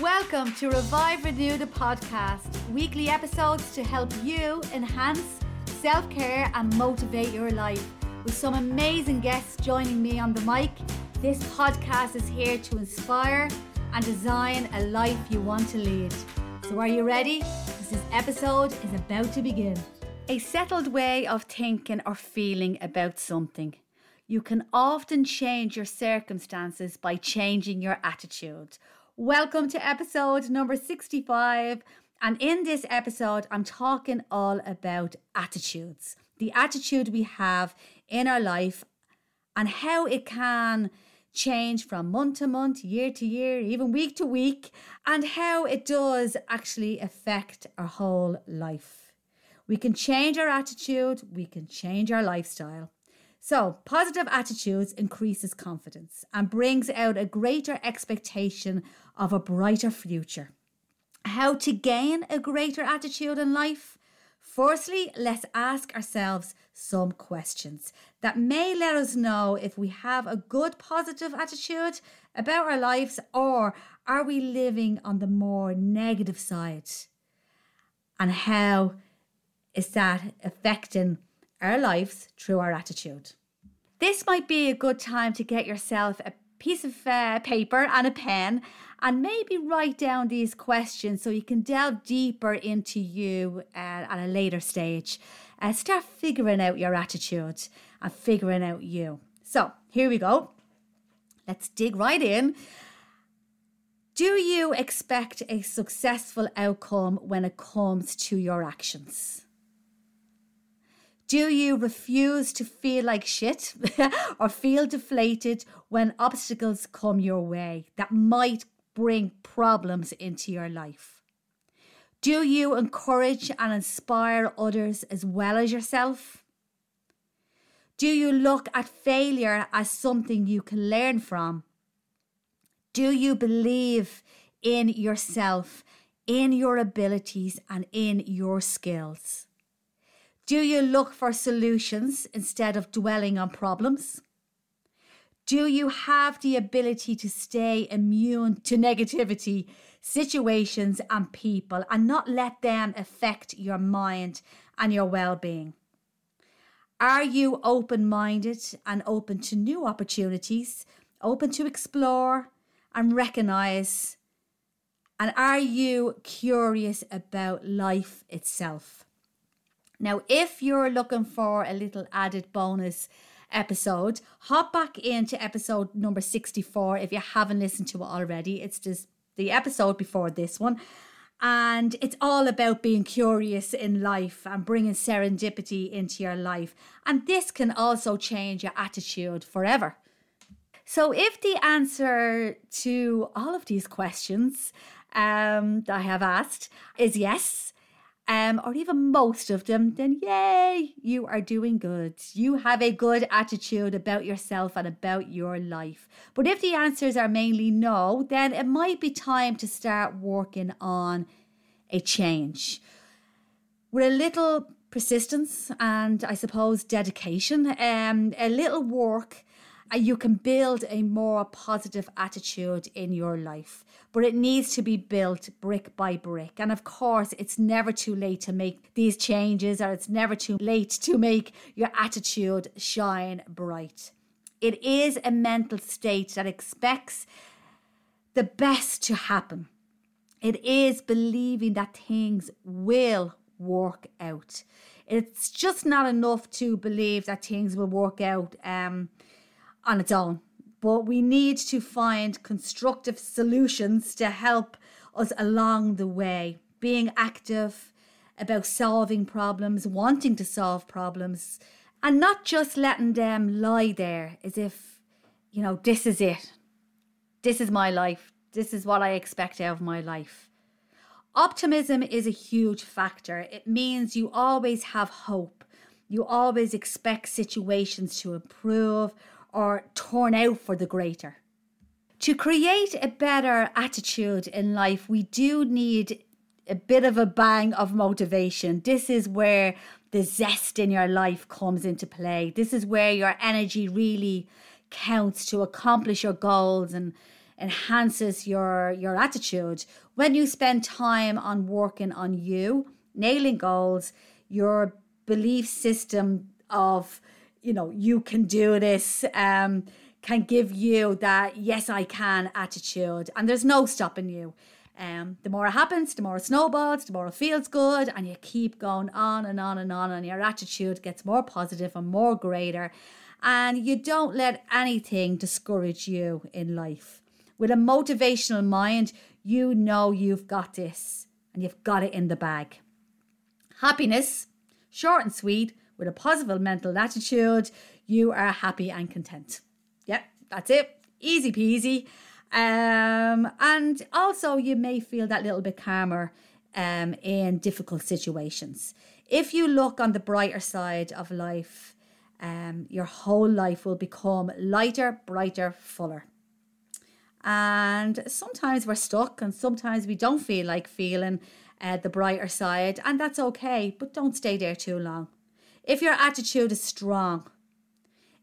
Welcome to Revive Renew the podcast, weekly episodes to help you enhance self care and motivate your life. With some amazing guests joining me on the mic, this podcast is here to inspire and design a life you want to lead. So, are you ready? This episode is about to begin. A settled way of thinking or feeling about something. You can often change your circumstances by changing your attitude. Welcome to episode number 65. And in this episode, I'm talking all about attitudes the attitude we have in our life and how it can change from month to month, year to year, even week to week, and how it does actually affect our whole life. We can change our attitude, we can change our lifestyle. So, positive attitudes increases confidence and brings out a greater expectation of a brighter future. How to gain a greater attitude in life? Firstly, let's ask ourselves some questions that may let us know if we have a good positive attitude about our lives or are we living on the more negative side? And how is that affecting our lives through our attitude. This might be a good time to get yourself a piece of uh, paper and a pen and maybe write down these questions so you can delve deeper into you uh, at a later stage. Uh, start figuring out your attitude and figuring out you. So, here we go. Let's dig right in. Do you expect a successful outcome when it comes to your actions? Do you refuse to feel like shit or feel deflated when obstacles come your way that might bring problems into your life? Do you encourage and inspire others as well as yourself? Do you look at failure as something you can learn from? Do you believe in yourself, in your abilities, and in your skills? Do you look for solutions instead of dwelling on problems? Do you have the ability to stay immune to negativity, situations, and people and not let them affect your mind and your well being? Are you open minded and open to new opportunities, open to explore and recognize? And are you curious about life itself? Now, if you're looking for a little added bonus episode, hop back into episode number 64 if you haven't listened to it already. It's just the episode before this one. And it's all about being curious in life and bringing serendipity into your life. And this can also change your attitude forever. So, if the answer to all of these questions um, that I have asked is yes, um, or even most of them, then yay, you are doing good. You have a good attitude about yourself and about your life. But if the answers are mainly no, then it might be time to start working on a change. With a little persistence and I suppose dedication, um, a little work you can build a more positive attitude in your life, but it needs to be built brick by brick. And of course, it's never too late to make these changes, or it's never too late to make your attitude shine bright. It is a mental state that expects the best to happen. It is believing that things will work out. It's just not enough to believe that things will work out. Um, on its own. But we need to find constructive solutions to help us along the way, being active about solving problems, wanting to solve problems, and not just letting them lie there as if, you know, this is it. This is my life. This is what I expect out of my life. Optimism is a huge factor. It means you always have hope. You always expect situations to improve or torn out for the greater. To create a better attitude in life, we do need a bit of a bang of motivation. This is where the zest in your life comes into play. This is where your energy really counts to accomplish your goals and enhances your your attitude. When you spend time on working on you, nailing goals, your belief system of you know you can do this um, can give you that yes I can attitude, and there's no stopping you. Um, the more it happens, the more it snowballs, the more it feels good, and you keep going on and on and on, and your attitude gets more positive and more greater. And you don't let anything discourage you in life. With a motivational mind, you know you've got this and you've got it in the bag. Happiness, short and sweet, with a positive mental attitude, you are happy and content. Yep, that's it. Easy peasy. Um, and also, you may feel that little bit calmer um, in difficult situations. If you look on the brighter side of life, um, your whole life will become lighter, brighter, fuller. And sometimes we're stuck, and sometimes we don't feel like feeling uh, the brighter side, and that's okay, but don't stay there too long. If your attitude is strong,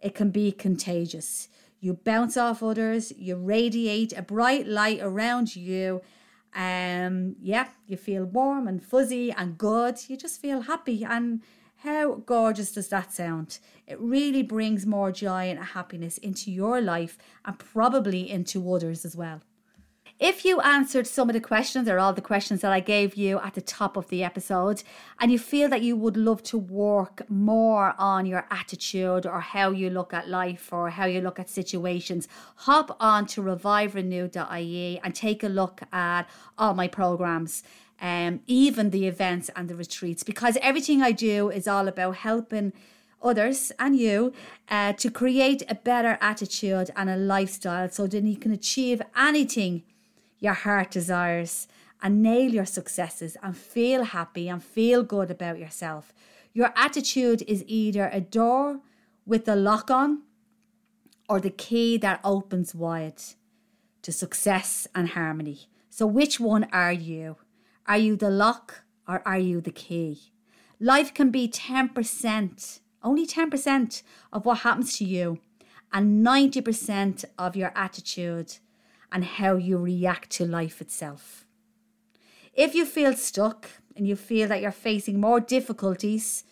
it can be contagious. You bounce off others, you radiate a bright light around you. Um, yeah, you feel warm and fuzzy and good. You just feel happy. And how gorgeous does that sound? It really brings more joy and happiness into your life and probably into others as well. If you answered some of the questions or all the questions that I gave you at the top of the episode, and you feel that you would love to work more on your attitude or how you look at life or how you look at situations, hop on to reviverenew.ie and take a look at all my programs. Um, even the events and the retreats, because everything I do is all about helping others and you uh, to create a better attitude and a lifestyle so then you can achieve anything your heart desires and nail your successes and feel happy and feel good about yourself. Your attitude is either a door with the lock on or the key that opens wide to success and harmony. So, which one are you? Are you the lock or are you the key? Life can be 10%, only 10% of what happens to you, and 90% of your attitude and how you react to life itself. If you feel stuck and you feel that you're facing more difficulties,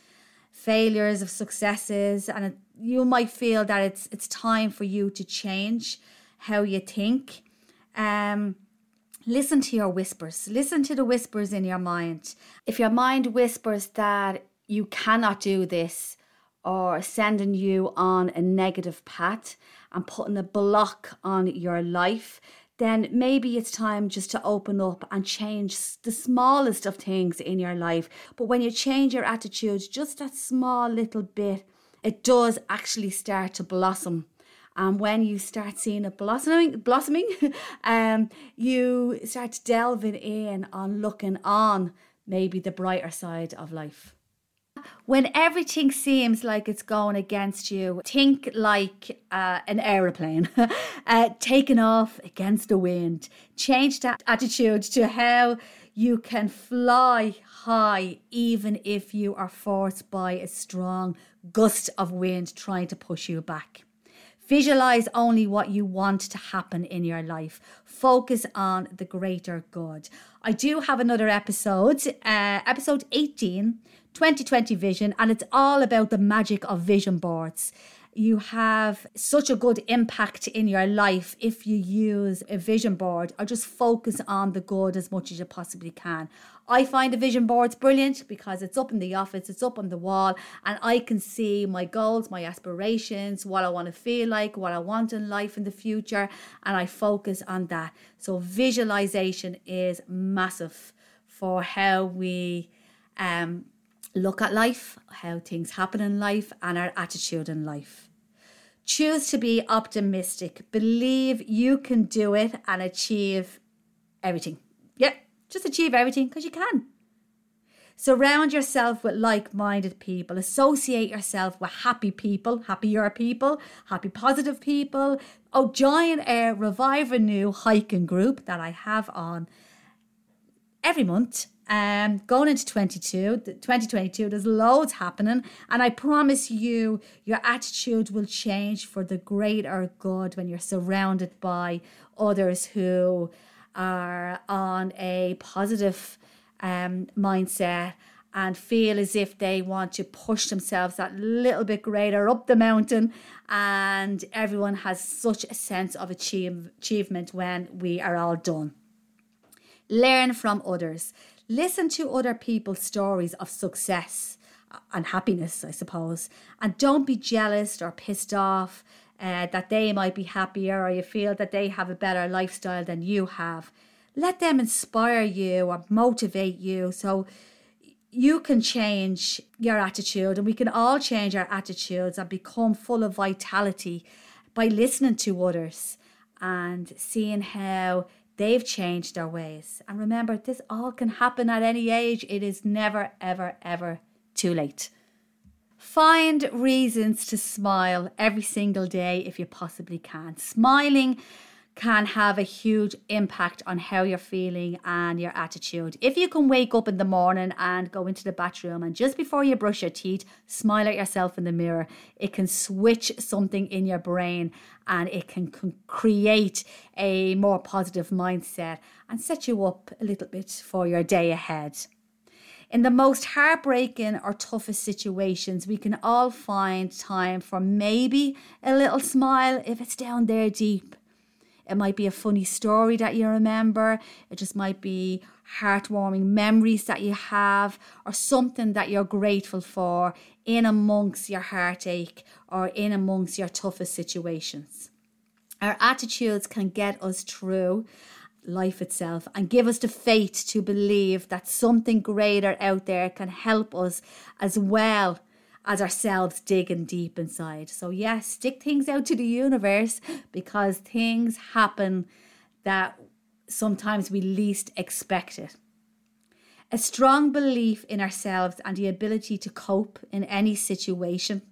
failures of successes, and you might feel that it's it's time for you to change how you think. Um, listen to your whispers. Listen to the whispers in your mind. If your mind whispers that you cannot do this or sending you on a negative path, and putting a block on your life, then maybe it's time just to open up and change the smallest of things in your life. But when you change your attitude just that small little bit, it does actually start to blossom. And when you start seeing it blossoming, blossoming, um, you start delving in on looking on maybe the brighter side of life when everything seems like it's going against you, think like uh, an aeroplane uh, taking off against the wind. Change that attitude to how you can fly high even if you are forced by a strong gust of wind trying to push you back. Visualize only what you want to happen in your life. Focus on the greater good. I do have another episode, uh, episode 18, 2020 vision, and it's all about the magic of vision boards. You have such a good impact in your life if you use a vision board or just focus on the good as much as you possibly can. I find a vision boards brilliant because it's up in the office, it's up on the wall, and I can see my goals, my aspirations, what I want to feel like, what I want in life in the future, and I focus on that. So, visualization is massive for how we um, look at life, how things happen in life, and our attitude in life. Choose to be optimistic. Believe you can do it and achieve everything. Yeah, just achieve everything because you can. Surround yourself with like minded people. Associate yourself with happy people, happier people, happy positive people. Oh, join a Revive Renew hiking group that I have on every month. Um, going into 22, 2022, there's loads happening, and I promise you, your attitude will change for the greater good when you're surrounded by others who are on a positive um, mindset and feel as if they want to push themselves that little bit greater up the mountain. And everyone has such a sense of achieve, achievement when we are all done. Learn from others. Listen to other people's stories of success and happiness, I suppose. And don't be jealous or pissed off uh, that they might be happier or you feel that they have a better lifestyle than you have. Let them inspire you or motivate you. So you can change your attitude and we can all change our attitudes and become full of vitality by listening to others and seeing how they've changed their ways. And remember, this all can happen at any age. It is never, ever, ever too late. Find reasons to smile every single day if you possibly can. Smiling can have a huge impact on how you're feeling and your attitude. If you can wake up in the morning and go into the bathroom and just before you brush your teeth, smile at yourself in the mirror, it can switch something in your brain and it can, can create a more positive mindset and set you up a little bit for your day ahead. In the most heartbreaking or toughest situations, we can all find time for maybe a little smile if it's down there deep it might be a funny story that you remember. It just might be heartwarming memories that you have or something that you're grateful for in amongst your heartache or in amongst your toughest situations. Our attitudes can get us through life itself and give us the faith to believe that something greater out there can help us as well as ourselves digging deep inside. So, yes, stick things out to the universe because things happen that sometimes we least expect it. A strong belief in ourselves and the ability to cope in any situation,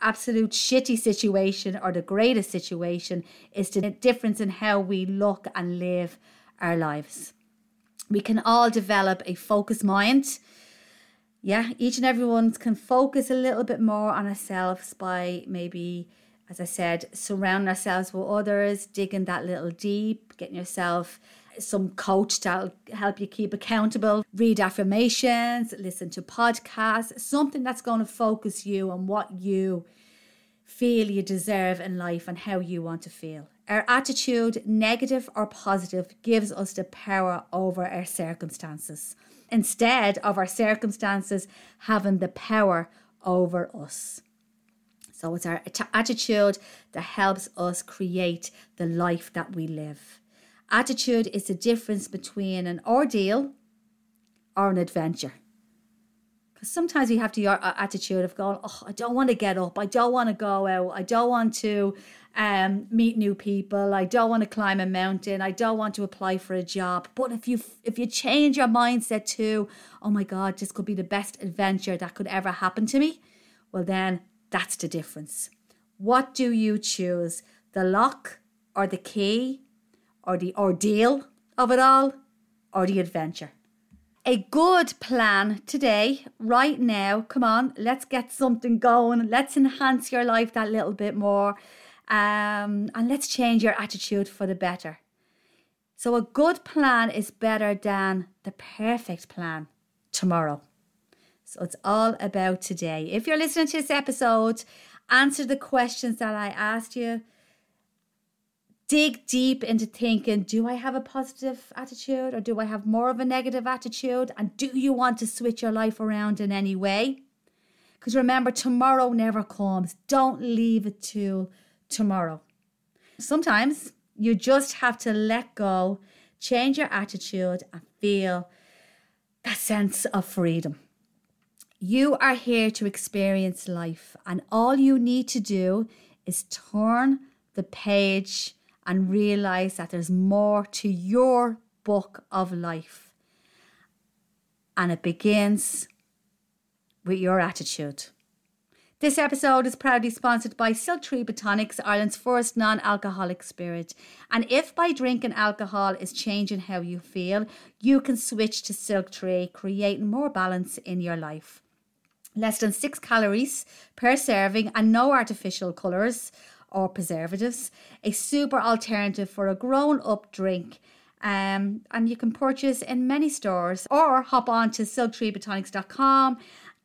absolute shitty situation or the greatest situation, is the difference in how we look and live our lives. We can all develop a focused mind yeah, each and everyone can focus a little bit more on ourselves by maybe, as I said, surrounding ourselves with others, digging that little deep, getting yourself some coach that'll help you keep accountable, read affirmations, listen to podcasts, something that's going to focus you on what you feel you deserve in life and how you want to feel. Our attitude, negative or positive, gives us the power over our circumstances instead of our circumstances having the power over us. So it's our attitude that helps us create the life that we live. Attitude is the difference between an ordeal or an adventure. Because sometimes we have the uh, attitude of going, oh, I don't want to get up. I don't want to go out. I don't want to um, meet new people. I don't want to climb a mountain. I don't want to apply for a job. But if you if you change your mindset to, oh my God, this could be the best adventure that could ever happen to me, well then that's the difference. What do you choose? The lock or the key or the ordeal of it all or the adventure? A good plan today, right now. Come on, let's get something going. Let's enhance your life that little bit more. Um, and let's change your attitude for the better. So, a good plan is better than the perfect plan tomorrow. So, it's all about today. If you're listening to this episode, answer the questions that I asked you. Dig deep into thinking do I have a positive attitude or do I have more of a negative attitude? And do you want to switch your life around in any way? Because remember, tomorrow never comes. Don't leave it to tomorrow. Sometimes you just have to let go, change your attitude, and feel that sense of freedom. You are here to experience life, and all you need to do is turn the page and realize that there's more to your book of life. And it begins with your attitude. This episode is proudly sponsored by Silk Tree Botanics, Ireland's first non alcoholic spirit. And if by drinking alcohol is changing how you feel, you can switch to Silk Tree, creating more balance in your life. Less than six calories per serving and no artificial colours or preservatives. A super alternative for a grown up drink. Um, and you can purchase in many stores or hop on to silktreebotanics.com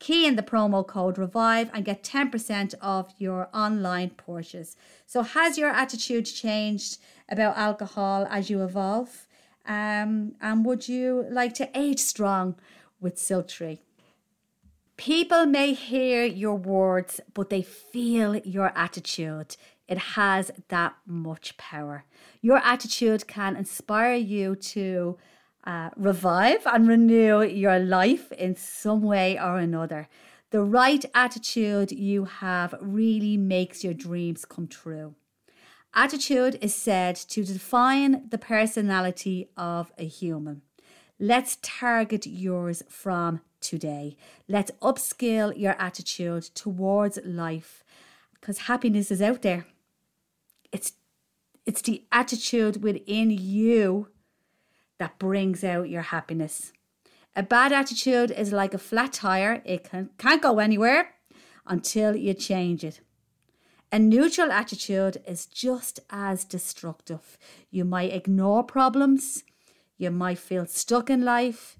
Key in the promo code REVIVE and get 10% off your online purchase. So, has your attitude changed about alcohol as you evolve? Um, and would you like to age strong with Silktree? People may hear your words, but they feel your attitude. It has that much power. Your attitude can inspire you to uh, revive and renew your life in some way or another. The right attitude you have really makes your dreams come true. Attitude is said to define the personality of a human. Let's target yours from today. Let's upskill your attitude towards life because happiness is out there. It's it's the attitude within you that brings out your happiness. A bad attitude is like a flat tire, it can, can't go anywhere until you change it. A neutral attitude is just as destructive. You might ignore problems, you might feel stuck in life,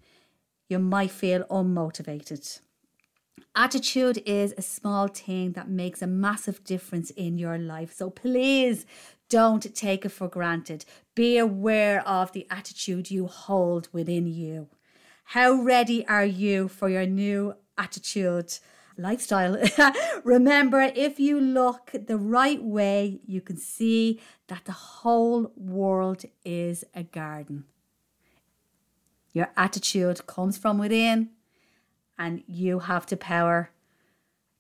you might feel unmotivated. Attitude is a small thing that makes a massive difference in your life. So please don't take it for granted. Be aware of the attitude you hold within you. How ready are you for your new attitude lifestyle? Remember, if you look the right way, you can see that the whole world is a garden. Your attitude comes from within, and you have the power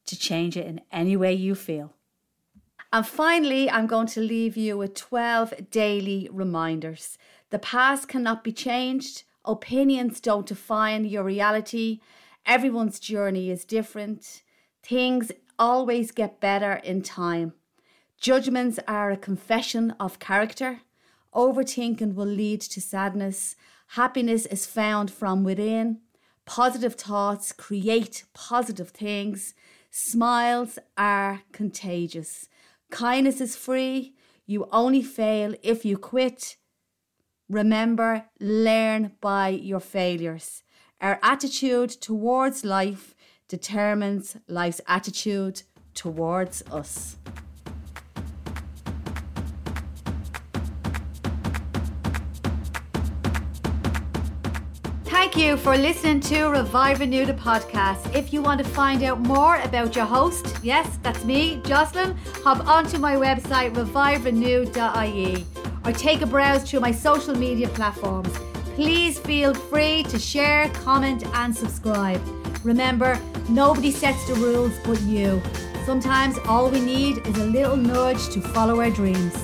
to change it in any way you feel. And finally, I'm going to leave you with 12 daily reminders. The past cannot be changed, opinions don't define your reality, everyone's journey is different, things always get better in time. Judgments are a confession of character. Overthinking will lead to sadness. Happiness is found from within. Positive thoughts create positive things. Smiles are contagious. Kindness is free. You only fail if you quit. Remember, learn by your failures. Our attitude towards life determines life's attitude towards us. Thank you for listening to Revive Renew the podcast. If you want to find out more about your host, yes, that's me, Jocelyn, hop onto my website reviverenew.ie or take a browse through my social media platforms. Please feel free to share, comment, and subscribe. Remember, nobody sets the rules but you. Sometimes all we need is a little nudge to follow our dreams.